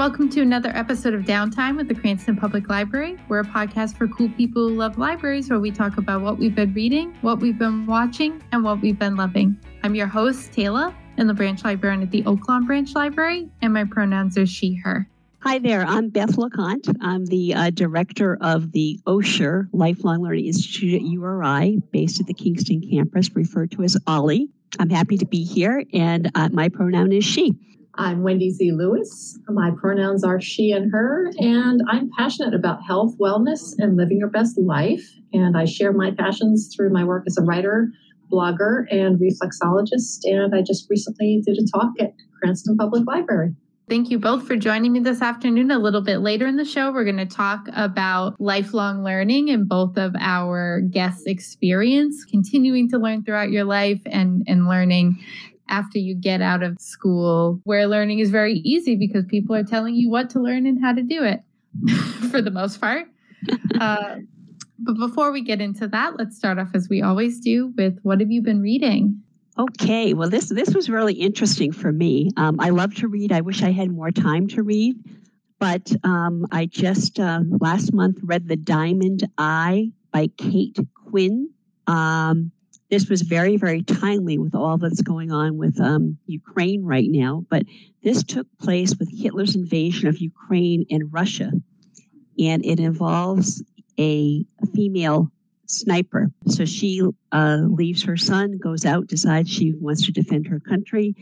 welcome to another episode of Downtime with the Cranston Public Library. We're a podcast for cool people who love libraries where we talk about what we've been reading, what we've been watching, and what we've been loving. I'm your host, Taylor, and the branch librarian at the Oaklawn Branch Library, and my pronouns are she, her. Hi there, I'm Beth LeConte. I'm the uh, director of the Osher Lifelong Learning Institute at URI, based at the Kingston campus, referred to as OLLI. I'm happy to be here, and uh, my pronoun is she. I'm Wendy Z. Lewis. My pronouns are she and her, and I'm passionate about health, wellness, and living your best life. And I share my passions through my work as a writer, blogger, and reflexologist. And I just recently did a talk at Cranston Public Library. Thank you both for joining me this afternoon. A little bit later in the show, we're going to talk about lifelong learning and both of our guests' experience, continuing to learn throughout your life and, and learning after you get out of school, where learning is very easy because people are telling you what to learn and how to do it for the most part. Uh, but before we get into that, let's start off as we always do with what have you been reading? Okay, well this this was really interesting for me. Um, I love to read. I wish I had more time to read, but um, I just uh, last month read *The Diamond Eye* by Kate Quinn. Um, this was very, very timely with all that's going on with um, Ukraine right now. But this took place with Hitler's invasion of Ukraine and Russia. And it involves a, female sniper. So she uh, leaves her son, goes out, decides she wants to defend her country,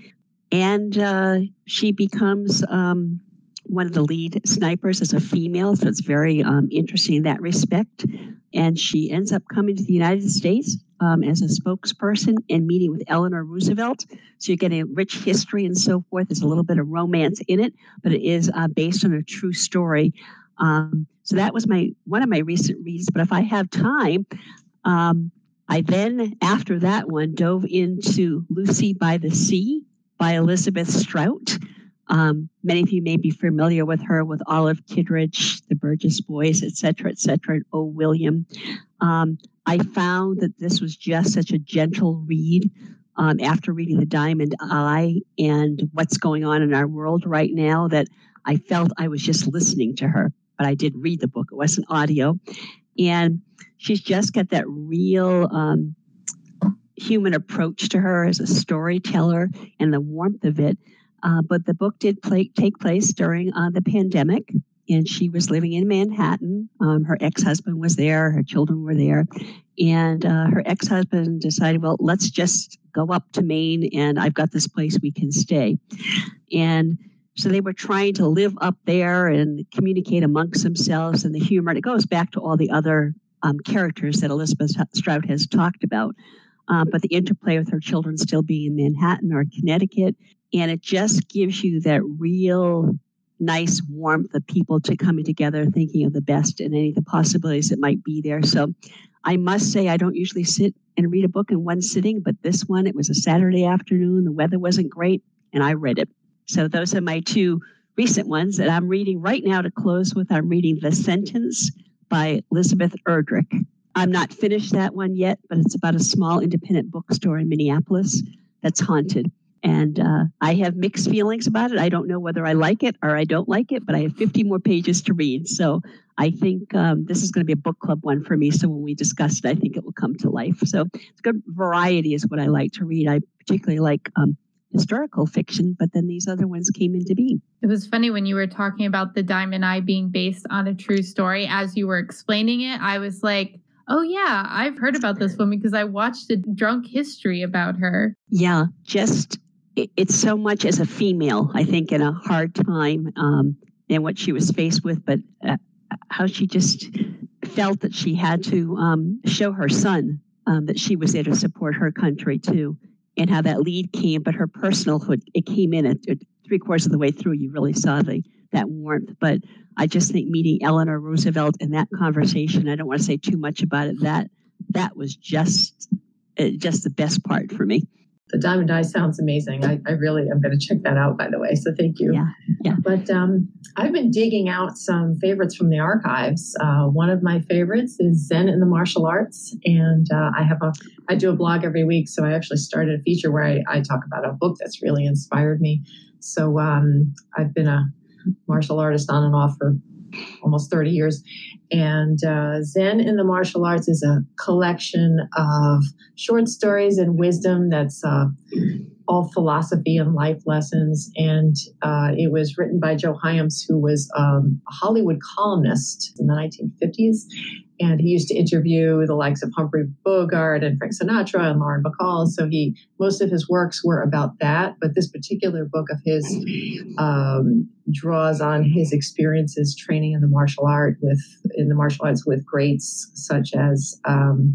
and uh, she becomes um, one of the lead snipers as a female. So it's very um, interesting in that respect. And she ends up coming to the United States um, as a spokesperson and meeting with Eleanor Roosevelt. So you're getting a rich history and so forth. There's a little bit of romance in it, but it is uh, based on a true story. Um, so that was my one of my recent reads. But if I have time, um, I then after that one dove into Lucy by the Sea by Elizabeth Strout. Um, many of you may be familiar with her with Olive Kitteridge, the Burgess Boys, et cetera, et cetera, and O. William. Um, I found that this was just such a gentle read um, after reading The Diamond Eye and what's going on in our world right now that I felt I was just listening to her. But I did read the book, it wasn't audio. And she's just got that real um, human approach to her as a storyteller and the warmth of it. Uh, but the book did play, take place during uh, the pandemic and she was living in Manhattan. Um, her ex husband was there, her children were there. And uh, her ex husband decided, well, let's just go up to Maine and I've got this place we can stay. And so they were trying to live up there and communicate amongst themselves and the humor. And it goes back to all the other um, characters that Elizabeth Strout has talked about. Um, but the interplay with her children still being in Manhattan or Connecticut. And it just gives you that real nice warmth of people to coming together, thinking of the best and any of the possibilities that might be there. So I must say, I don't usually sit and read a book in one sitting, but this one, it was a Saturday afternoon. The weather wasn't great, and I read it. So those are my two recent ones that I'm reading right now to close with. I'm reading The Sentence by Elizabeth Erdrich. I'm not finished that one yet, but it's about a small independent bookstore in Minneapolis that's haunted. And uh, I have mixed feelings about it. I don't know whether I like it or I don't like it, but I have 50 more pages to read. So I think um, this is going to be a book club one for me. So when we discuss it, I think it will come to life. So it's good variety is what I like to read. I particularly like um, historical fiction, but then these other ones came into being. It was funny when you were talking about the Diamond Eye being based on a true story. As you were explaining it, I was like, oh, yeah, I've heard about this woman because I watched a drunk history about her. Yeah, just it's so much as a female, I think, in a hard time um, and what she was faced with, but uh, how she just felt that she had to um, show her son um, that she was there to support her country too, and how that lead came, but her personalhood it came in at, at three quarters of the way through. You really saw the that warmth. But I just think meeting Eleanor Roosevelt in that conversation, I don't want to say too much about it. That that was just uh, just the best part for me the diamond eye sounds amazing. I, I really am going to check that out, by the way. So thank you. Yeah, yeah. But um, I've been digging out some favorites from the archives. Uh, one of my favorites is Zen in the Martial Arts, and uh, I have a I do a blog every week. So I actually started a feature where I, I talk about a book that's really inspired me. So um, I've been a martial artist on and off for almost 30 years. And uh, Zen in the Martial Arts is a collection of short stories and wisdom that's uh, all philosophy and life lessons. And uh, it was written by Joe Hyams, who was um, a Hollywood columnist in the 1950s. And he used to interview the likes of Humphrey Bogart and Frank Sinatra and Lauren Bacall. So he most of his works were about that. But this particular book of his um, draws on his experiences training in the martial art with in the martial arts with greats such as um,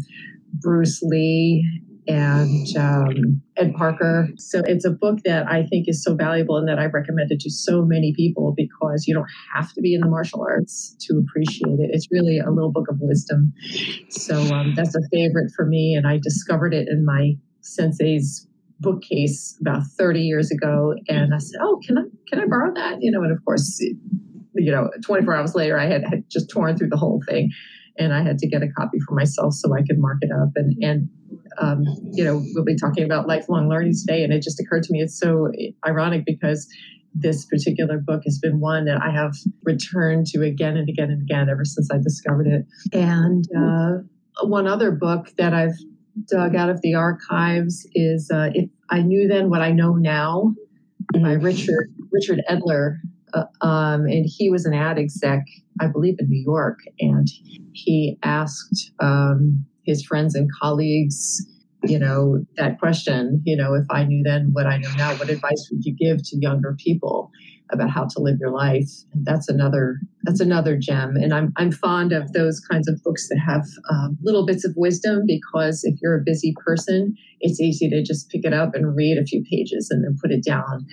Bruce Lee and um, Ed Parker. So it's a book that I think is so valuable and that I've recommended to so many people because you don't have to be in the martial arts to appreciate it. It's really a little book of wisdom. So um, that's a favorite for me, and I discovered it in my sensei's bookcase about 30 years ago and i said oh can i can i borrow that you know and of course you know 24 hours later i had, had just torn through the whole thing and i had to get a copy for myself so i could mark it up and and um, you know, we'll be talking about lifelong learning today. And it just occurred to me it's so ironic because this particular book has been one that I have returned to again and again and again ever since I discovered it. And uh, one other book that I've dug out of the archives is uh, "If I Knew Then What I Know Now" by mm-hmm. Richard Richard Edler, uh, um, and he was an ad exec, I believe, in New York, and he asked um, his friends and colleagues you know that question you know if i knew then what i know now what advice would you give to younger people about how to live your life? And that's another that's another gem. And i'm, I'm fond of those kinds of books that have um, little bits of wisdom because if you're a busy person it's easy to just pick it up and read a few pages and then put it down.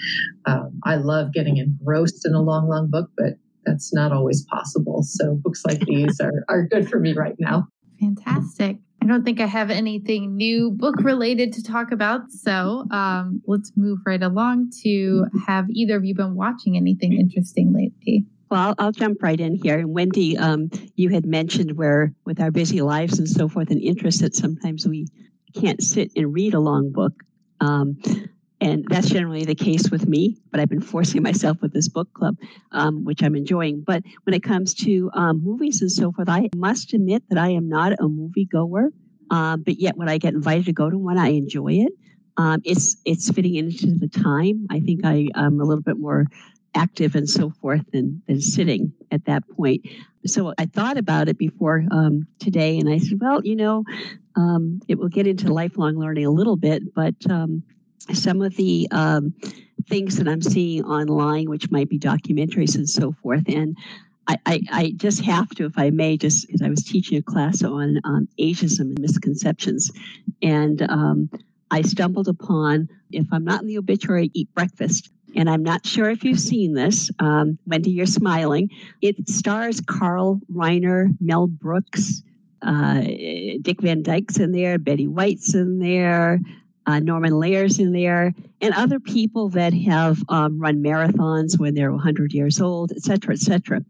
Um, i love getting engrossed in a long long book but that's not always possible. So books like these are, are good for me right now Fantastic. I don't think I have anything new book related to talk about. So um, let's move right along to have either of you been watching anything interesting lately? Well, I'll, I'll jump right in here. And Wendy, um, you had mentioned where, with our busy lives and so forth, and interests, that sometimes we can't sit and read a long book. Um, and that's generally the case with me, but I've been forcing myself with this book club, um, which I'm enjoying. But when it comes to um, movies and so forth, I must admit that I am not a movie goer. Um, but yet, when I get invited to go to one, I enjoy it. Um, it's it's fitting into the time. I think I, am a little bit more active and so forth than, than sitting at that point. So I thought about it before um, today, and I said, well, you know, um, it will get into lifelong learning a little bit, but some of the um, things that I'm seeing online, which might be documentaries and so forth. And I, I, I just have to, if I may, just because I was teaching a class on um, ageism and misconceptions. And um, I stumbled upon, if I'm not in the obituary, eat breakfast. And I'm not sure if you've seen this. Um, Wendy, you're smiling. It stars Carl Reiner, Mel Brooks, uh, Dick Van Dyke's in there, Betty White's in there, uh, Norman Lear's in there, and other people that have um, run marathons when they're 100 years old, et cetera, et cetera.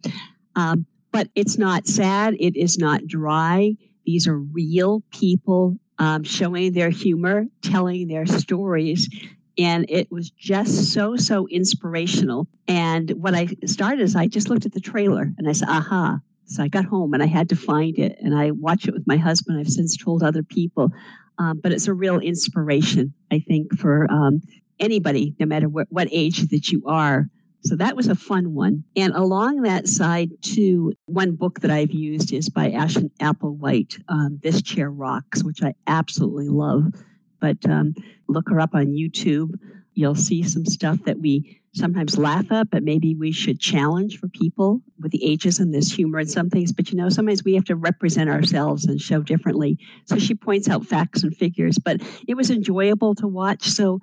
Um, but it's not sad. It is not dry. These are real people um, showing their humor, telling their stories. And it was just so, so inspirational. And what I started is I just looked at the trailer and I said, aha. So I got home and I had to find it. And I watched it with my husband. I've since told other people. Um, but it's a real inspiration, I think, for um, anybody, no matter what, what age that you are. So that was a fun one. And along that side, too, one book that I've used is by Ashton Applewhite, um, This Chair Rocks, which I absolutely love. But um, look her up on YouTube. You'll see some stuff that we sometimes laugh at, but maybe we should challenge for people with the ageism. this humor and some things, but you know, sometimes we have to represent ourselves and show differently. So she points out facts and figures, but it was enjoyable to watch. So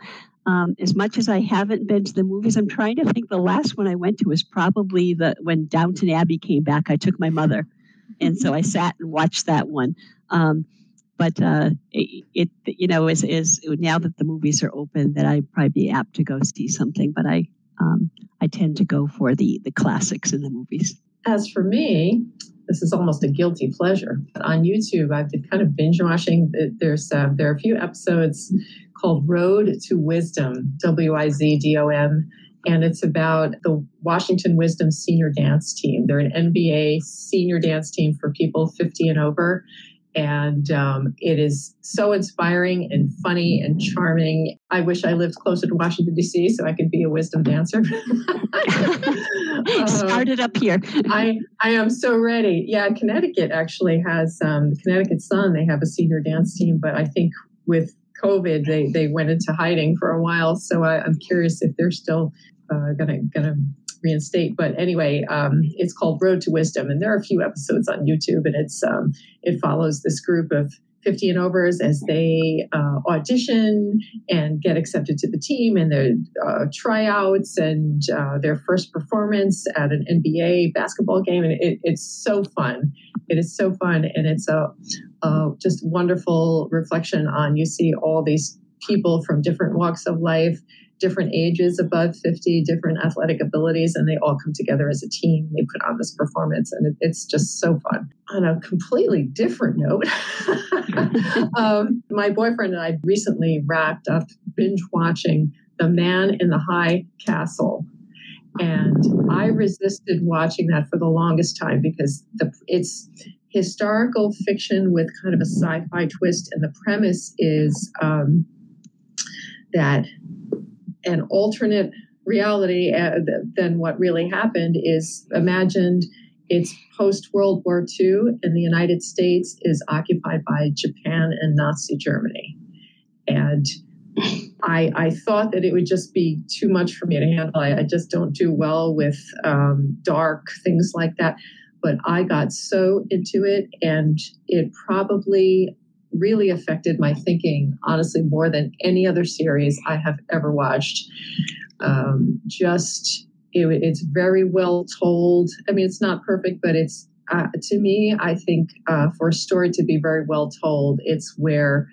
um, as much as I haven't been to the movies, I'm trying to think the last one I went to was probably the when Downton Abbey came back. I took my mother, and so I sat and watched that one. Um, but uh, it, you know is is now that the movies are open that I'd probably be apt to go see something. But I um, I tend to go for the the classics in the movies. As for me, this is almost a guilty pleasure. On YouTube, I've been kind of binge watching. There's uh, there are a few episodes called Road to Wizdom, W I Z D O M, and it's about the Washington Wizdom senior dance team. They're an NBA senior dance team for people 50 and over. And um, it is so inspiring and funny and charming. I wish I lived closer to Washington, D.C., so I could be a Wizdom dancer. Started up here. I, I am so ready. Yeah, Connecticut actually has um, Connecticut Sun. They have a senior dance team, but I think with COVID, they, they went into hiding for a while. So I, am curious if they're still uh, gonna gonna reinstate. But anyway, um, it's called Road to Wizdom, and there are a few episodes on YouTube, and it's um, it follows this group of 50 and overs as they uh, audition and get accepted to the team and their uh, tryouts and uh, their first performance at an NBA basketball game. And it, it's so fun. It is so fun. And it's a, a just wonderful reflection on you see all these people from different walks of life different ages above 50, different athletic abilities, and they all come together as a team. They put on this performance, and it, it's just so fun. On a completely different note, um, my boyfriend and I recently wrapped up binge watching The Man in the High Castle. And I resisted watching that for the longest time because the, it's historical fiction with kind of a sci fi twist. And the premise is um, that an alternate reality uh, than what really happened is imagined it's post World War II, and the United States is occupied by Japan and Nazi Germany. And I, I thought that it would just be too much for me to handle. I, I just don't do well with um, dark things like that. But I got so into it, and it probably really affected my thinking, honestly, more than any other series I have ever watched. Um, just, it, it's very well told. I mean, it's not perfect, but it's, uh, to me, I think uh, for a story to be very well told, it's where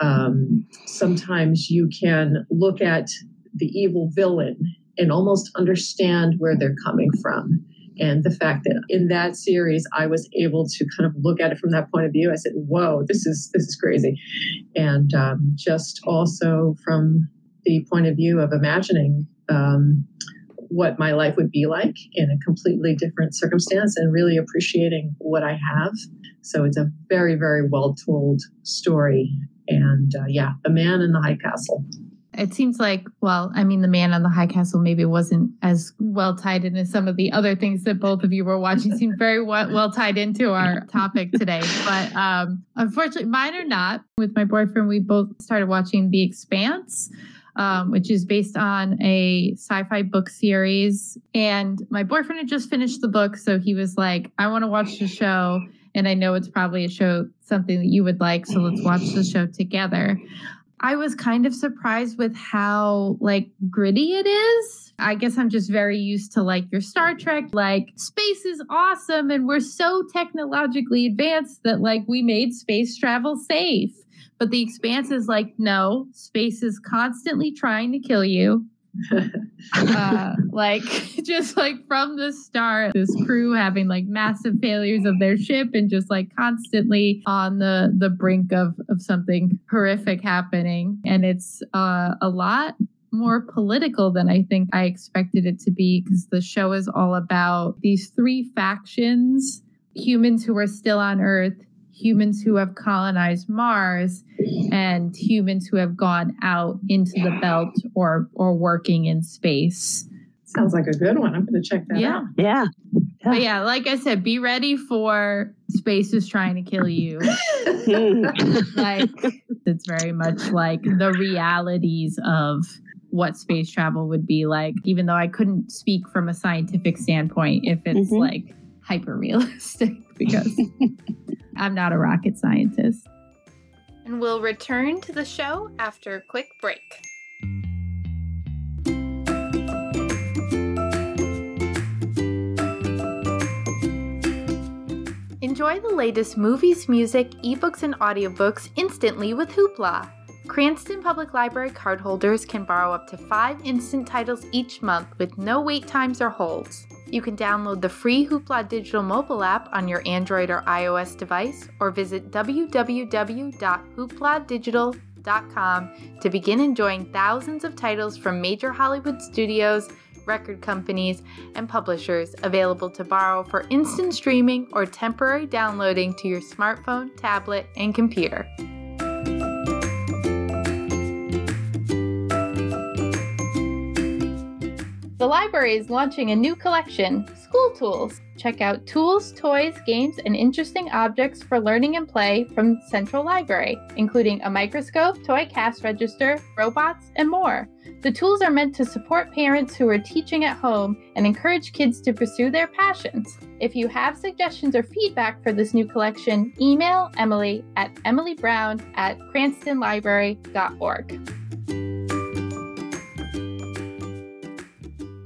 um, sometimes you can look at the evil villain and almost understand where they're coming from and the fact that in that series i was able to kind of look at it from that point of view. I said whoa this is this is crazy. And um, just also from the point of view of imagining um, what my life would be like in a completely different circumstance and really appreciating what i have. So it's a very very well told story. And uh, yeah the man in the high castle it seems like, well, I mean, the man on the high castle maybe wasn't as well tied into some of the other things that both of you were watching. seemed very well, well, tied into our topic today. But um, unfortunately, mine are not. With my boyfriend, we both started watching The Expanse. Um, which is based on a sci fi book series. And my boyfriend had just finished the book. So he was like, I want to watch the show. And I know it's probably a show, something that you would like. So let's watch the show together. I was kind of surprised with how like gritty it is. I guess I'm just very used to like your Star Trek, like space is awesome and we're so technologically advanced that like we made space travel safe. But the expanse is like, no, space is constantly trying to kill you uh, like just like from the start this crew having like massive failures of their ship and just like constantly on the the brink of of something horrific happening. And it's uh, a lot more political than I think I expected it to be because the show is all about these three factions humans who are still on Earth, humans who have colonized Mars and humans who have gone out into the belt or or working in space. Sounds like a good one. I'm going to check that yeah. out. Yeah. Yeah. But yeah, like I said, be ready for space is trying to kill you. like it's very much like the realities of what space travel would be like, even though I couldn't speak from a scientific standpoint if it's mm-hmm. like hyper realistic because I'm not a rocket scientist. And we'll return to the show after a quick break. Enjoy the latest movies, music, ebooks, and audiobooks instantly with Hoopla. Cranston Public Library cardholders can borrow up to five instant titles each month with no wait times or holds. You can download the free Hoopla digital mobile app on your Android or iOS device or visit www.hoopladigital.com to begin enjoying thousands of titles from major Hollywood studios, record companies, and publishers available to borrow for instant streaming or temporary downloading to your smartphone, tablet, and computer. The library is launching a new collection, School Tools. Check out tools, toys, games, and interesting objects for learning and play from Central Library, including a microscope, toy cash register, robots, and more. The tools are meant to support parents who are teaching at home and encourage kids to pursue their passions. If you have suggestions or feedback for this new collection, email Emily at emilybrown at cranstonlibrary.org.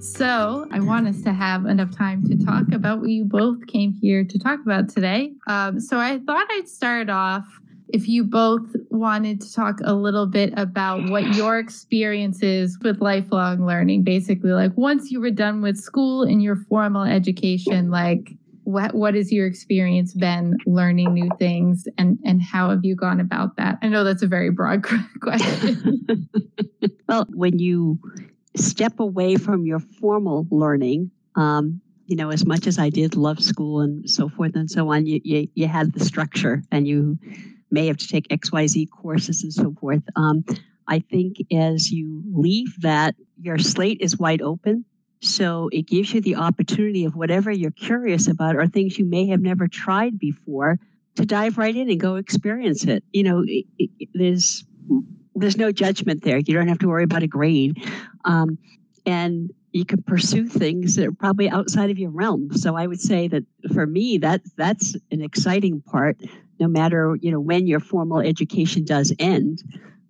So, I want us to have enough time to talk about what you both came here to talk about today. Um, so, I thought I'd start off if you both wanted to talk a little bit about what your experiences with lifelong learning. Basically, like once you were done with school and your formal education, like what what has your experience been learning new things and and how have you gone about that? I know that's a very broad question. well, when you step away from your formal learning. Um, you know, as much as I did love school and so forth and so on, you, you, you had the structure and you may have to take XYZ courses and so forth. Um, I think as you leave that, your slate is wide open. So it gives you the opportunity of whatever you're curious about or things you may have never tried before to dive right in and go experience it. You know, it, it, there's there's no judgment there. You don't have to worry about a grade. Um, and you can pursue things that are probably outside of your realm. So I would say that for me, that that's an exciting part, no matter you know when your formal education does end.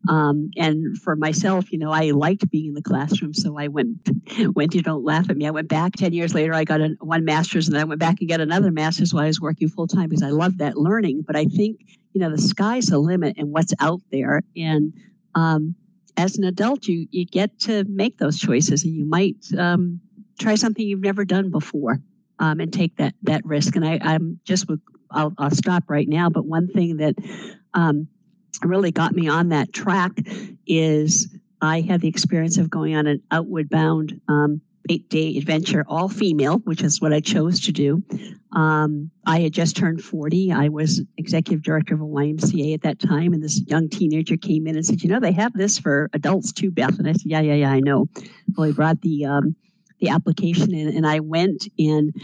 Um, and for myself, you know, I liked being in the classroom, so I went. Went. You don't laugh at me. I went back ten years later. I got a, one master's, and then I went back and got another master's while I was working full time because I love that learning. But I think you know the sky's the limit and what's out there, and um, as an adult, you you get to make those choices, and you might um, try something you've never done before, um, and take that that risk. And I, I'm just I'll, I'll stop right now. But one thing that um, really got me on that track is I had the experience of going on an outward bound um, eight day adventure, all female, which is what I chose to do. Um, I had just turned 40. I was executive director of a YMCA at that time. And this young teenager came in and said, You know, they have this for adults too, Beth. And I said, Yeah, yeah, yeah, I know. Well, he brought the, um, the application in, and I went and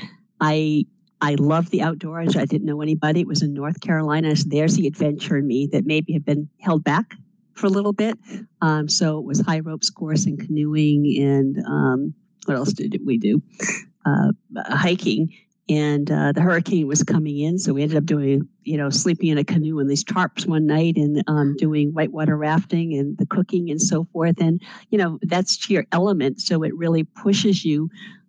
I I loved the outdoors. I didn't know anybody. It was in North Carolina. So there's the adventure in me that maybe had been held back for a little bit. Um, so it was high ropes course and canoeing and um, what else did we do? Uh, hiking. And uh, the hurricane was coming in, so we ended up doing, you know, sleeping in a canoe in these tarps one night, and um, doing whitewater rafting and the cooking and so forth. And you know, that's to your element, so it really pushes you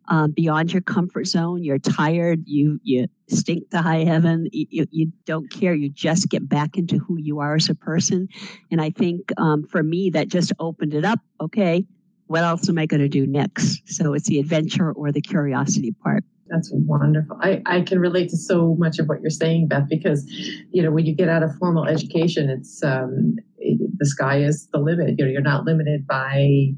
um, beyond your comfort zone. You're tired. You you stink to high heaven. You, you don't care. You just get back into who you are as a person. And I think um, for me, that just opened it up. Okay, what else am I going to do next? So it's the adventure or the curiosity part. That's wonderful. I, I can relate to so much of what you're saying, Beth, because, you know, when you get out of formal education, it's um, it, the sky is the limit. You know, you're not limited by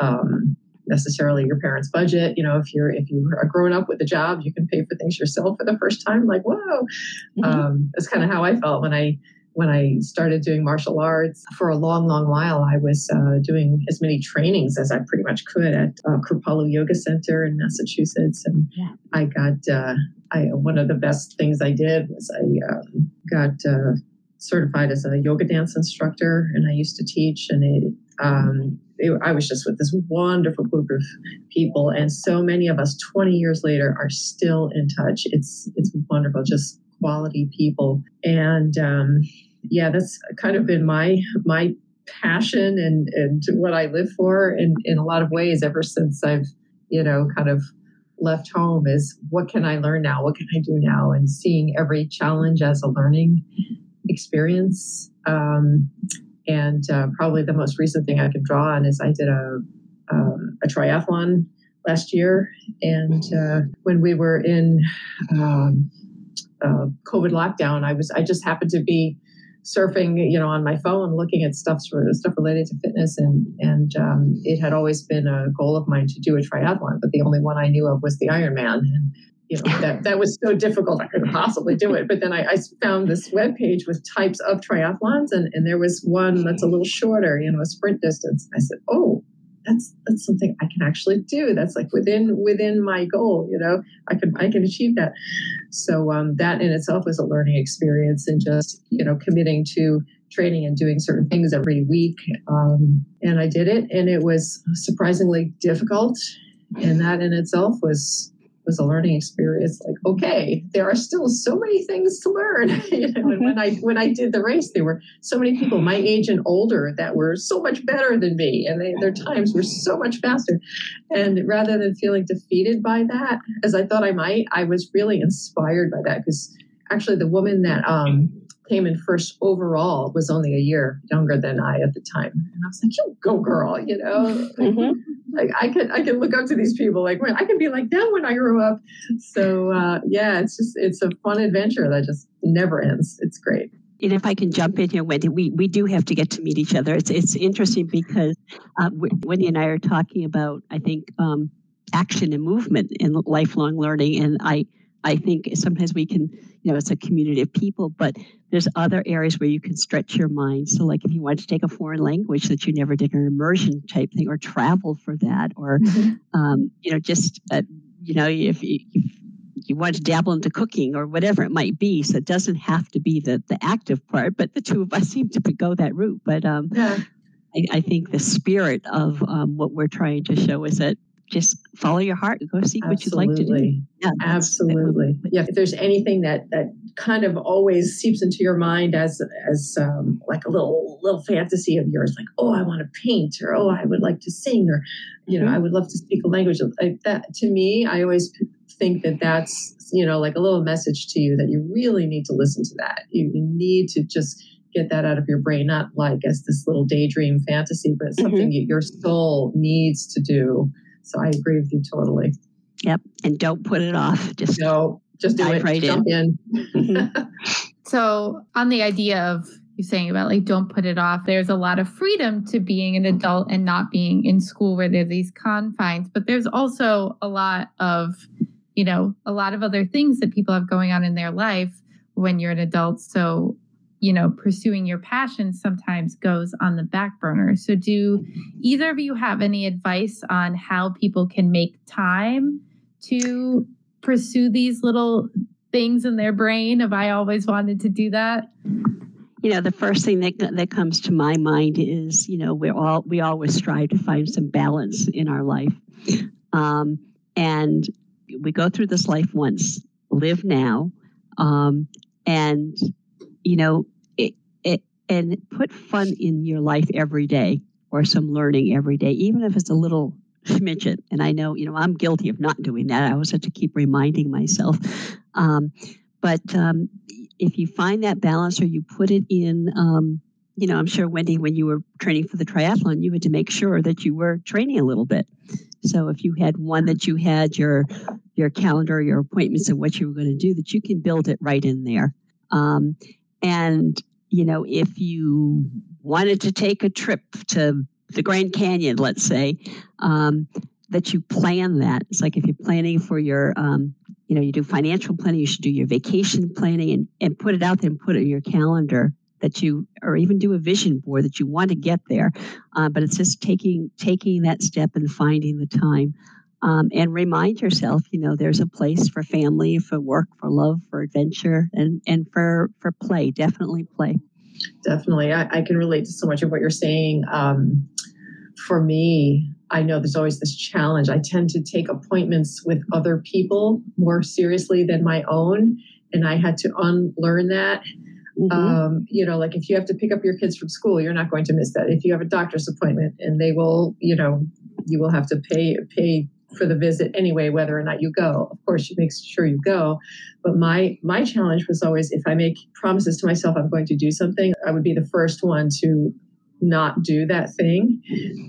um, necessarily your parents' budget. You know, if you're if you are growing up with a job, you can pay for things yourself for the first time. Like, whoa, mm-hmm. um, that's kind of how I felt when I when I started doing martial arts, for a long, long while, I was uh, doing as many trainings as I pretty much could at uh, Kripalu Yoga Center in Massachusetts. And yeah. I got, uh, I, one of the best things I did was I um, got uh, certified as a yoga dance instructor, and I used to teach. And it, um, it, I was just with this wonderful group of people, and so many of us, 20 years later, are still in touch. It's it's wonderful, just quality people. And um, yeah, that's kind of been my my passion and and what I live for in in a lot of ways ever since I've you know kind of left home is what can I learn now? What can I do now? And seeing every challenge as a learning experience. Um, and uh, probably the most recent thing I could draw on is I did a um, a triathlon last year, and uh, when we were in um, uh, COVID lockdown, I was I just happened to be surfing, you know, on my phone, looking at stuff stuff related to fitness, and and um, it had always been a goal of mine to do a triathlon, but the only one I knew of was the Ironman. And, you know, that, that was so difficult. I couldn't possibly do it. But then I, I found this web page with types of triathlons, and, and there was one that's a little shorter, you know, a sprint distance. I said, oh, that's that's something I can actually do. That's like within within my goal. You know, I can I can achieve that. So um, that in itself was a learning experience, and just you know committing to training and doing certain things every week. Um, and I did it, and it was surprisingly difficult. And that in itself was was a learning experience like okay there are still so many things to learn. You know, and when i when i did the race there were so many people my age and older that were so much better than me and they, their times were so much faster. And rather than feeling defeated by that as i thought i might i was really inspired by that because actually the woman that um, came in first overall was only a year younger than I at the time. And I was like, you go girl, you know. Mm-hmm. like I can I can look up to these people. Like I can be like them when I grew up. So uh, yeah, it's just it's a fun adventure that just never ends. It's great. And if I can jump in here, Wendy, we, we do have to get to meet each other. It's it's interesting because uh, Wendy and I are talking about I think um, action and movement in lifelong learning, and I I think sometimes we can, you know, it's a community of people, but there's other areas where you can stretch your mind. So, like if you want to take a foreign language that you never did, an immersion type thing, or travel for that, or, mm-hmm. um, you know, just, uh, you know, if, if you want to dabble into cooking or whatever it might be. So it doesn't have to be the, the active part, but the two of us seem to go that route. But um, yeah. I, I, think the spirit of um, what we're trying to show is that just follow your heart and go seek what you'd like to do. Yeah, absolutely. Yeah, if there's anything that that kind of always seeps into your mind as as um, like a little little fantasy of yours, like oh, I want to paint, or oh, I would like to sing, or you know, mm-hmm. I would love to speak a language. Like that to me, I always think that that's you know like a little message to you that you really need to listen to that. You, you need to just get that out of your brain, not like as this little daydream fantasy, but something mm-hmm. your soul needs to do so I agree with you totally. Yep. And don't put it off. Just no, just do it. Right Jump in. in. Mm-hmm. so on the idea of you saying about like don't put it off, there's a lot of freedom to being an adult and not being in school where there's these confines, but there's also a lot of, you know, a lot of other things that people have going on in their life when you're an adult. So you know, pursuing your passion sometimes goes on the back burner. So, do either of you have any advice on how people can make time to pursue these little things in their brain? Have I always wanted to do that? You know, the first thing that that comes to my mind is, you know, we all we always strive to find some balance in our life, um, and we go through this life once. Live now, um, and you know, and put fun in your life every day or some learning every day, even if it's a little schmidget. And I know, you know, I'm guilty of not doing that. I always have to keep reminding myself. Um, but um, if you find that balance or you put it in, um, you know, I'm sure Wendy, when you were training for the triathlon, you had to make sure that you were training a little bit. So if you had one that you had your your calendar, your appointments, and what you were going to do, that you can build it right in there. Um, and, you know, if you wanted to take a trip to the Grand Canyon, let's say, um, that you plan that. It's like if you're planning for your, um, you know, you do financial planning, you should do your vacation planning and, and put it out there and put it in your calendar that you, or even do a vision board that you want to get there. Uh, but it's just taking taking that step and finding the time um, and remind yourself, you know, there's a place for family, for work, for love, for adventure, and and for for play. Definitely play. Definitely, I, I can relate to so much of what you're saying. Um, for me, I know there's always this challenge. I tend to take appointments with other people more seriously than my own, and I had to unlearn that. Mm-hmm. Um, you know, like if you have to pick up your kids from school, you're not going to miss that. If you have a doctor's appointment, and they will, you know, you will have to pay pay for the visit anyway, whether or not you go. Of course, you make sure you go. But my my challenge was always if I make promises to myself I'm going to do something, I would be the first one to not do that thing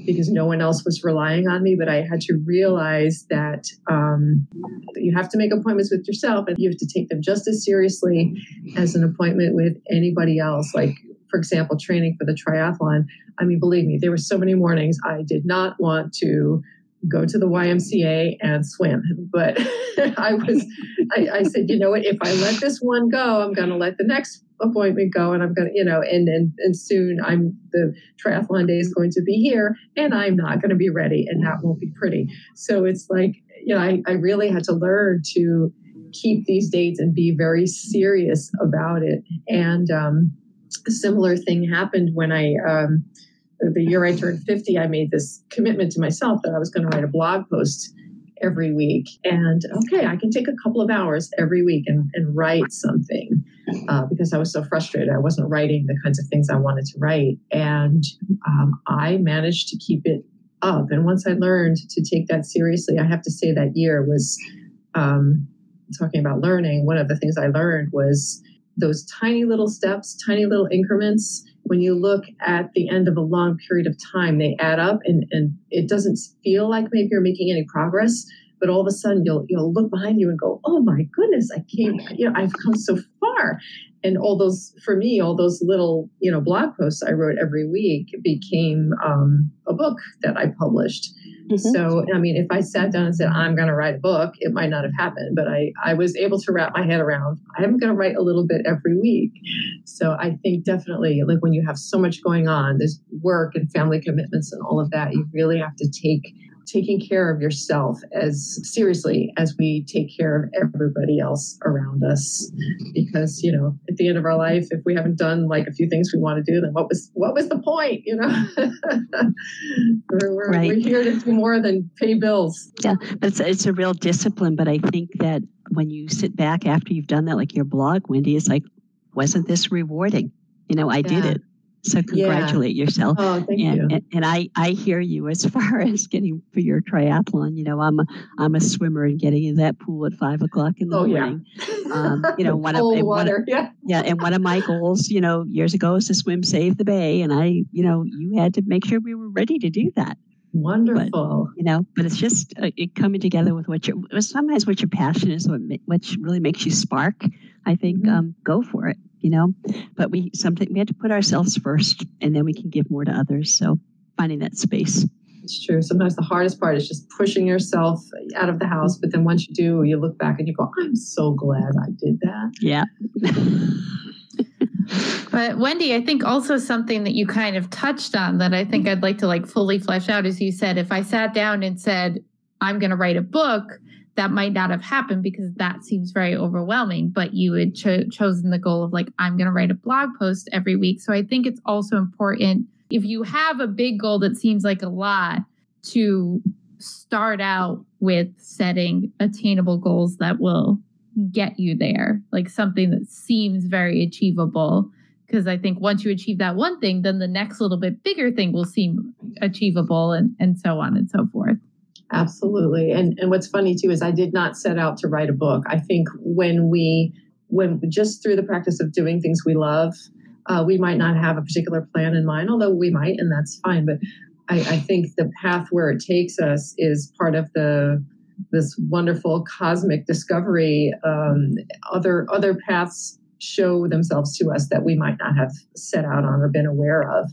because no one else was relying on me. But I had to realize that um, you have to make appointments with yourself and you have to take them just as seriously as an appointment with anybody else. Like, for example, training for the triathlon. I mean, believe me, there were so many mornings I did not want to go to the YMCA and swim. But I was, I, I, said, you know what? If I let this one go, I'm going to let the next appointment go, and I'm going to, you know, and and and soon I'm the triathlon day is going to be here, and I'm not going to be ready, and that won't be pretty. So it's like, you know, I, I really had to learn to keep these dates and be very serious about it. And um, a similar thing happened when I. Um, the year I turned 50, I made this commitment to myself that I was going to write a blog post every week. And okay, I can take a couple of hours every week and, and write something uh, because I was so frustrated. I wasn't writing the kinds of things I wanted to write. And um, I managed to keep it up. And once I learned to take that seriously, I have to say that year was um, talking about learning. One of the things I learned was those tiny little steps, tiny little increments when you look at the end of a long period of time, they add up and, and it doesn't feel like maybe you're making any progress, but all of a sudden you'll you'll look behind you and go, oh my goodness, I came, you know, I've come so far. And all those, for me, all those little, you know, blog posts I wrote every week became um, a book that I published. Mm-hmm. So, I mean, if I sat down and said, I'm going to write a book, it might not have happened, but I, I was able to wrap my head around, I'm going to write a little bit every week. So I think definitely, like when you have so much going on, there's work and family commitments and all of that, you really have to take taking care of yourself as seriously as we take care of everybody else around us. Because you know at the end of our life if we haven't done like a few things we want to do then what was what was the point you know? We're, we're, right. we're here to do more than pay bills. Yeah but it's, it's a real discipline but i think that when you sit back after you've done that like your blog wendy it's like wasn't this rewarding? You know i yeah. did it so congratulate yeah. yourself. Oh, thank and, you. And, and, I, I hear you as far as getting for your triathlon. You know, I'm a, I'm a swimmer and getting in that pool at five o'clock in the oh, morning. Yeah. Um, you know, one of water. One of, yeah. yeah, and one of my goals, you know, years ago was to swim Save the Bay, and I, you know, you had to make sure we were ready to do that. Wonderful. But, you know, but it's just uh, it coming together with what you're. Sometimes what your passion is, what what really makes you spark. I think mm-hmm. um, go for it you know but we something we had to put ourselves first and then we can give more to others so finding that space it's true sometimes the hardest part is just pushing yourself out of the house but then once you do you look back and you go i'm so glad i did that yeah but wendy i think also something that you kind of touched on that i think i'd like to like fully flesh out as you said if i sat down and said i'm going to write a book that might not have happened because that seems very overwhelming but you had cho- chosen the goal of like i'm going to write a blog post every week so i think it's also important if you have a big goal that seems like a lot to start out with setting attainable goals that will get you there like something that seems very achievable because i think once you achieve that one thing then the next little bit bigger thing will seem achievable and, and so on and so forth Absolutely. And and what's funny too is I did not set out to write a book. I think when we when just through the practice of doing things we love, uh, we might not have a particular plan in mind, although we might, and that's fine. But I, I think the path where it takes us is part of the this wonderful cosmic discovery. Um, other other paths show themselves to us that we might not have set out on or been aware of.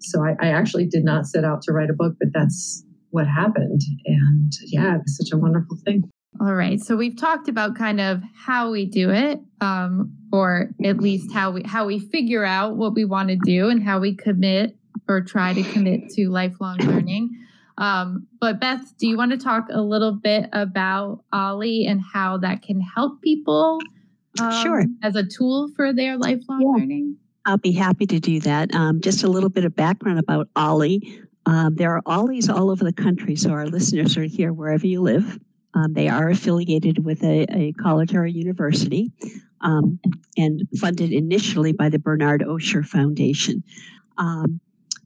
So I, I actually did not set out to write a book, but that's what happened. And yeah, it was such a wonderful thing. All right. So we've talked about kind of how we do it, um, or at least how we how we figure out what we want to do and how we commit or try to commit to lifelong learning. Um, but Beth, do you want to talk a little bit about OLLI and how that can help people? Um, sure. As a tool for their lifelong yeah. learning. I'll be happy to do that. Um, just a little bit of background about OLLI. Um, there are OLLIs all over the country, so our listeners are here wherever you live. Um, they are affiliated with a, a college or a university um, and funded initially by the Bernard Osher Foundation.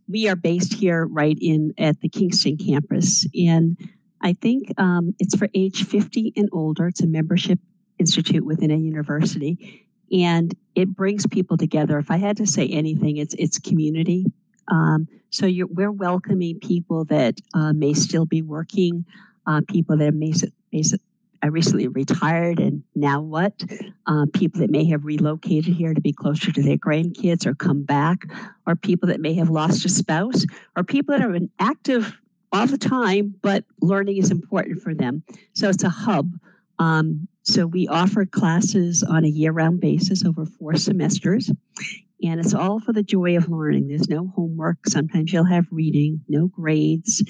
We are based here right in at the Kingston campus, and I think um, it's for age 50 and older. It's a membership institute within a university, and it brings people together. If I had to say anything, it's it's community Um, so we're welcoming people that uh, may still be working, uh, people that may, may I recently retired, and now what? Uh, people that may have relocated here to be closer to their grandkids or come back, or people that may have lost a spouse, or people that are active all the time, but learning is important for them. So it's a hub. Um, so we offer classes on a year round basis over four semesters, and it's all for the joy of learning. There's no homework. Sometimes you'll have reading, no grades.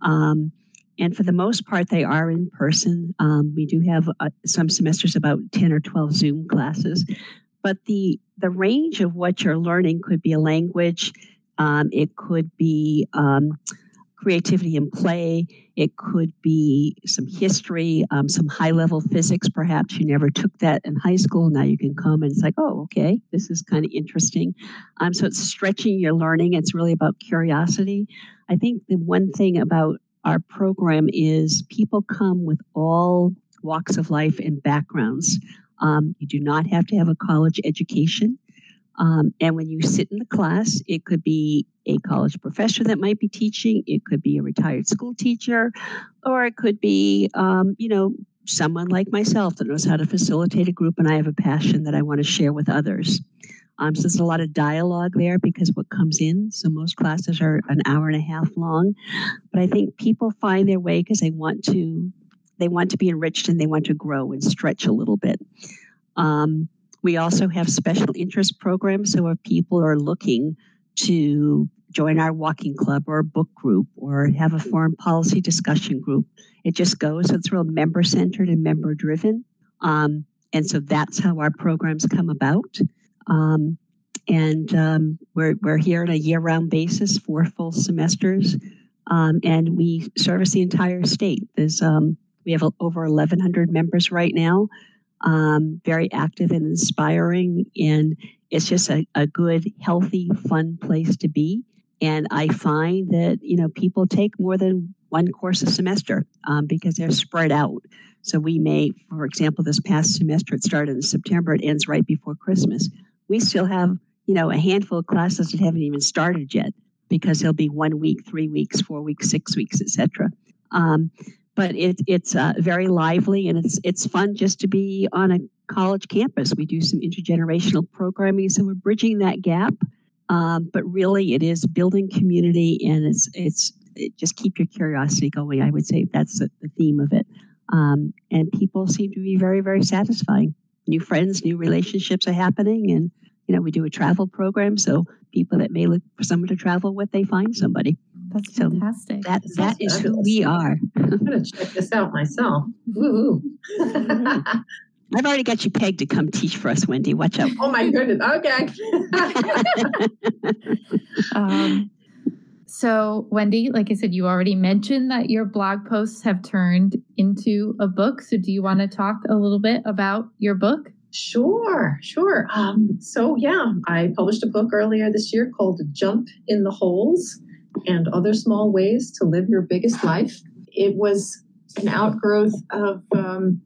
Um, and for the most part, they are in person. Um, we do have uh, some semesters about 10 or 12 Zoom classes, but the, the range of what you're learning could be a language, um, it could be um, creativity and play, it could be some history, um, some high level physics. Perhaps you never took that in high school. Now you can come and it's like, oh, okay, this is kind of interesting. Um, so it's stretching your learning. It's really about curiosity. I think the one thing about our program is people come with all walks of life and backgrounds. Um, you do not have to have a college education. Um, and when you sit in the class, it could be a college professor that might be teaching, it could be a retired school teacher, or it could be, um, you know, someone like myself that knows how to facilitate a group and I have a passion that I want to share with others. Um, so there's a lot of dialogue there because what comes in. So most classes are an hour and a half long, but I think people find their way because they want to they want to be enriched and they want to grow and stretch a little bit. Um, we also have special interest programs. So if people are looking to join our walking club or book group or have a foreign policy discussion group, it just goes. So it's real member centered and member driven. Um, and so that's how our programs come about. Um, and um, we're, we're here on a year round basis, four full semesters. Um, and we service the entire state. There's, um, we have over 1,100 members right now, um, very active and inspiring. And it's just a, a good, healthy, fun place to be. And I find that, you know, people take more than one course a semester um, because they're spread out. So we may, for example, this past semester, it started in September, it ends right before Christmas we still have, you know, a handful of classes that haven't even started yet because there'll be one week, three weeks, four weeks, six weeks, etc. Um, but it, it's uh, very lively and it's it's fun just to be on a college campus. We do some intergenerational programming, so we're bridging that gap. Um, but really, it is building community, and it's it's it just keep your curiosity going. I would say that's the, the theme of it. Um, and people seem to be very very satisfying new friends, new relationships are happening. And, you know, we do a travel program. So people that may look for someone to travel with, they find somebody. That's so fantastic. That, that is who we are. I'm going to check this out myself. Woo I've already got you pegged to come teach for us, Wendy. Watch out. Oh my goodness. Okay. um, so, Wendy, like I said, you already mentioned that your blog posts have turned into a book. So, do you want to talk a little bit about your book? Sure, sure. Um, so, yeah, I published a book earlier this year called Jump in the Holes and Other Small Ways to Live Your Biggest Life. It was an outgrowth of um,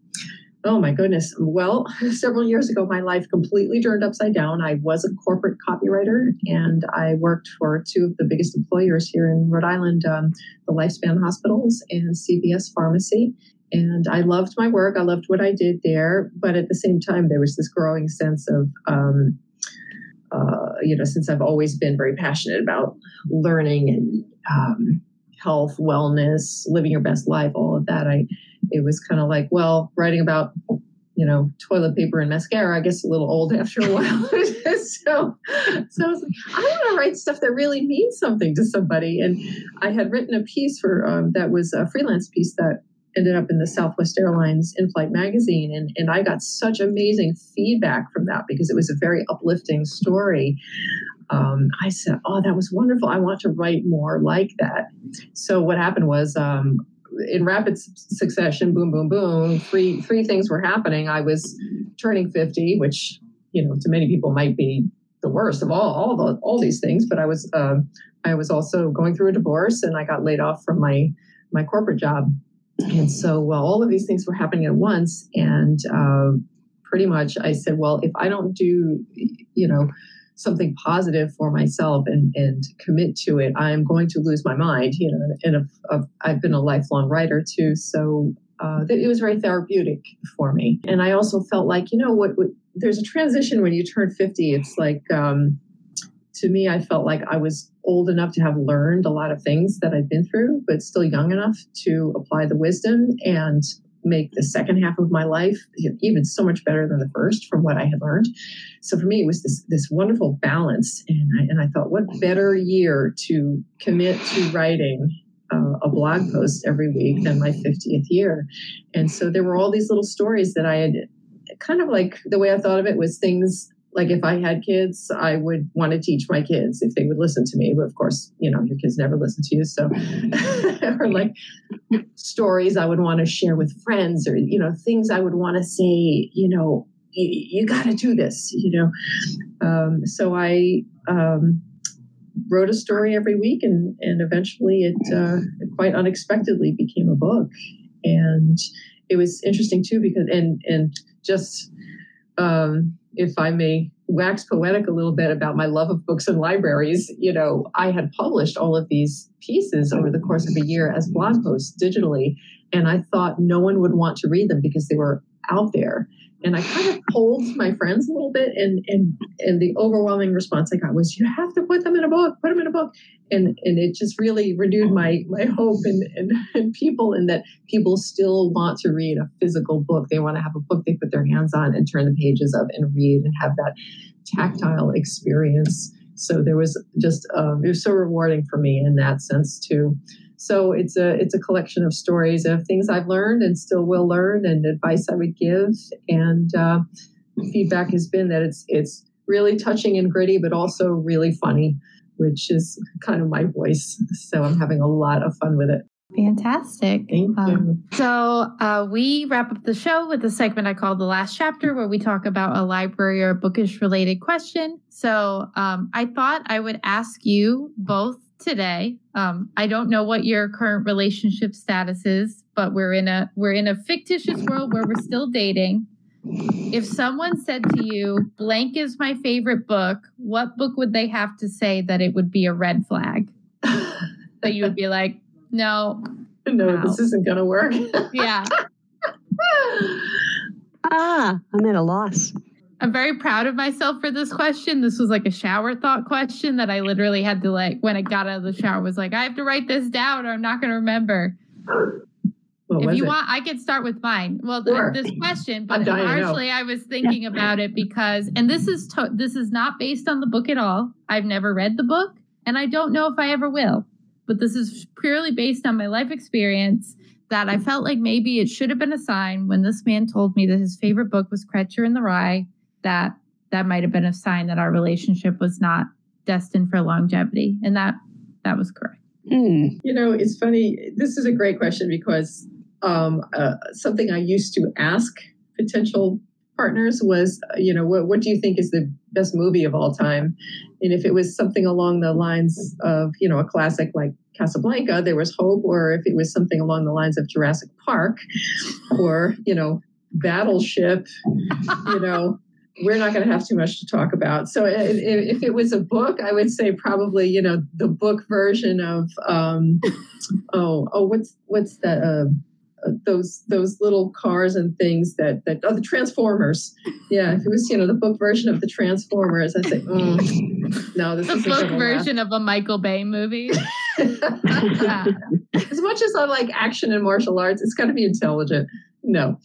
Oh my goodness. Well, several years ago, my life completely turned upside down. I was a corporate copywriter and I worked for two of the biggest employers here in Rhode Island um, the Lifespan Hospitals and CVS Pharmacy. And I loved my work. I loved what I did there. But at the same time, there was this growing sense of, um, uh, you know, since I've always been very passionate about learning and um, health, wellness, living your best life, all of that, I it was kind of like, well, writing about you know toilet paper and mascara, I guess a little old after a while. so, so I was like, I want to write stuff that really means something to somebody. And I had written a piece for um, that was a freelance piece that ended up in the Southwest Airlines in-flight magazine, and and I got such amazing feedback from that because it was a very uplifting story. Um, I said, "Oh, that was wonderful! I want to write more like that." So what happened was um, in rapid succession, boom, boom, boom, three three things were happening. I was turning 50, which you know to many people might be the worst of all all the all these things. But I was uh, I was also going through a divorce, and I got laid off from my my corporate job. And so, well, all of these things were happening at once, and uh, pretty much I said, well, if I don't do, you know, something positive for myself and, and commit to it, I'm going to lose my mind. You know, and if, if I've been a lifelong writer too, so uh, it was very therapeutic for me. And I also felt like, you know, what, what there's a transition when you turn 50. It's like, um, to me, I felt like I was old enough to have learned a lot of things that I'd been through, but still young enough to apply the wisdom and make the second half of my life even so much better than the first from what I had learned. So for me, it was this this wonderful balance, and I, and I thought, what better year to commit to writing uh, a blog post every week than my 50th year? And so there were all these little stories that I had kind of like the way I thought of it was things like if I had kids, I would want to teach my kids if they would listen to me. But of course, you know, your kids never listen to you. So, or like stories I would want to share with friends or, you know, things I would want to say, you know, you, you got to do this, you know. Um, so I um, wrote a story every week and, and eventually it uh, quite unexpectedly became a book. And it was interesting too because, and, and just, um, if I may wax poetic a little bit about my love of books and libraries, you know, I had published all of these pieces over the course of a year as blog posts digitally. And I thought no one would want to read them because they were out there. And I kind of polled my friends a little bit, and and and the overwhelming response I got was, "You have to put them in a book. Put them in a book." And and it just really renewed my my hope and and, in people, and that people still want to read a physical book. They want to have a book they put their hands on and turn the pages of and read and have that tactile experience. So there was just um, it was so rewarding for me in that sense too. So it's a it's a collection of stories of things I've learned and still will learn, and advice I would give. And uh, feedback has been that it's it's really touching and gritty, but also really funny, which is kind of my voice. So I'm having a lot of fun with it. Fantastic. Thank you. Um, so uh, we wrap up the show with a segment I call the last chapter, where we talk about a library or bookish related question. So um, I thought I would ask you both today. Um, I don't know what your current relationship status is, but we're in a we're in a fictitious world where we're still dating. If someone said to you, "Blank is my favorite book," what book would they have to say that it would be a red flag? that you would be like, "No, no, no. this isn't going to work." yeah. ah, I'm at a loss. I'm very proud of myself for this question. This was like a shower thought question that I literally had to like when I got out of the shower was like I have to write this down or I'm not going to remember. What if you it? want, I can start with mine. Well, sure. this question, but largely I was thinking about it because, and this is to, this is not based on the book at all. I've never read the book, and I don't know if I ever will. But this is purely based on my life experience. That I felt like maybe it should have been a sign when this man told me that his favorite book was Catcher in the Rye that that might have been a sign that our relationship was not destined for longevity and that that was correct mm. you know it's funny this is a great question because um, uh, something i used to ask potential partners was uh, you know what, what do you think is the best movie of all time and if it was something along the lines of you know a classic like casablanca there was hope or if it was something along the lines of jurassic park or you know battleship you know we're not going to have too much to talk about. So if, if, it was a book, I would say probably you know the book version of um, oh oh what's what's that uh, uh, those those little cars and things that that oh the Transformers. Yeah, if it was you know the book version of the Transformers, I'd say mm, no, this is the book version of a Michael Bay movie. yeah. As much as I like action and martial arts, it's got to be intelligent. No.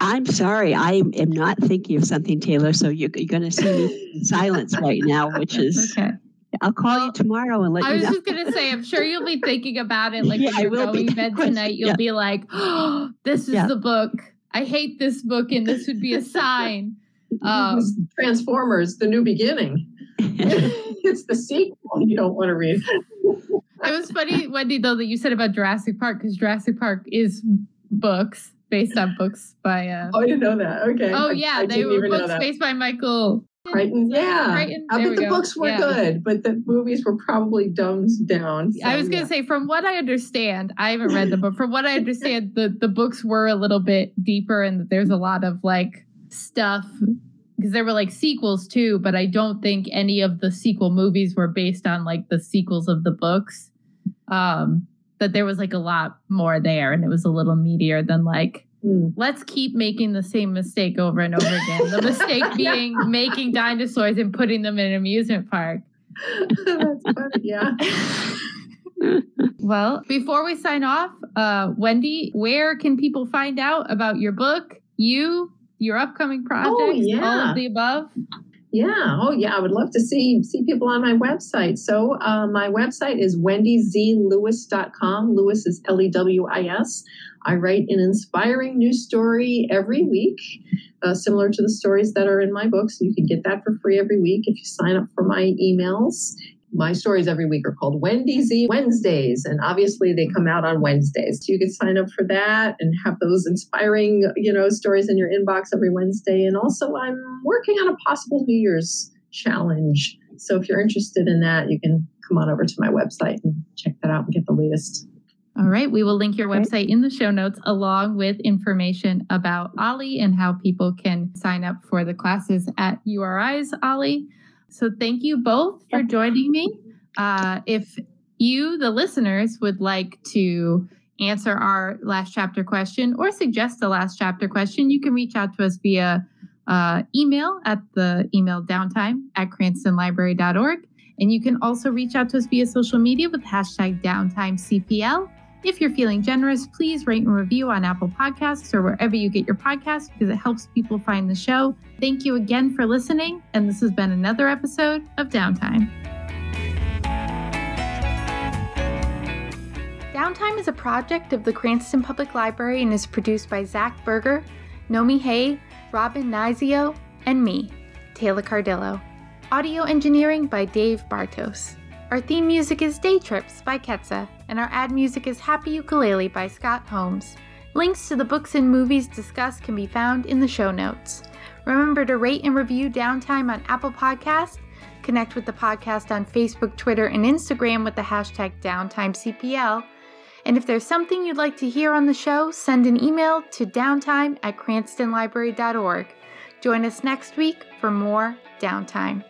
I, am sorry, I am not thinking of something, Taylor. So you're, you're going to see me in silence right now, which is. Okay. I'll call well, you tomorrow and let I you know. I was just going to say, I'm sure you'll be thinking about it. Like yeah, when you're going to bed tonight, you'll yeah. be like, oh, this is yeah. the book. I hate this book, and this would be a sign. Um, Transformers, The New Beginning. it's the sequel you don't want to read. it was funny, Wendy, though, that you said about Jurassic Park, because Jurassic Park is books based on books by. Uh, oh, I didn't know that. Okay. Oh yeah, I, they were books based by Michael. Crichton, yeah. Crichton? Uh, but the go. books were yeah. good, but the movies were probably dumbed down. So, I was going to yeah. say, from what I understand, I haven't read them, but from what I understand, the the books were a little bit deeper, and there's a lot of like stuff because there were like sequels too, but I don't think any of the sequel movies were based on like the sequels of the books. Um, that there was like a lot more there and it was a little meatier than like. Let's keep making the same mistake over and over again. The mistake being making dinosaurs and putting them in an amusement park. That's funny. Yeah. Well, before we sign off, uh, Wendy, where can people find out about your book, you, your upcoming projects, all yeah. of the above? Yeah. Oh, yeah. I would love to see see people on my website. So uh, my website is wendyzlewis.com. Lewis is L E W I S. I write an inspiring new story every week, uh, similar to the stories that are in my book. So you can get that for free every week if you sign up for my emails. My stories every week are called Wendy Z Wednesdays, and obviously they come out on Wednesdays. So you can sign up for that and have those inspiring, you know, stories in your inbox every Wednesday. And also, I'm working on a possible New Year's challenge. So if you're interested in that, you can come on over to my website and check that out and get the latest. All right. We will link your website in the show notes along with information about OLLI and how people can sign up for the classes at URI's OLLI. So thank you both for joining me. Uh, if you, the listeners, would like to answer our last chapter question or suggest a last chapter question, you can reach out to us via uh, email at the email downtime at cranstonlibrary.org. And you can also reach out to us via social media with hashtag downtimecpl. If you're feeling generous, please rate and review on Apple Podcasts or wherever you get your podcasts because it helps people find the show. Thank you again for listening, and this has been another episode of Downtime. Downtime is a project of the Cranston Public Library and is produced by Zach Berger, Nomi Hay, Robin Nizio, and me, Taylor Cardillo. Audio engineering by Dave Bartos. Our theme music is Day Trips by Ketsa, and our ad music is Happy Ukulele by Scott Holmes. Links to the books and movies discussed can be found in the show notes. Remember to rate and review Downtime on Apple Podcasts. Connect with the podcast on Facebook, Twitter, and Instagram with the hashtag DowntimeCPL. And if there's something you'd like to hear on the show, send an email to downtime at cranstonlibrary.org. Join us next week for more Downtime.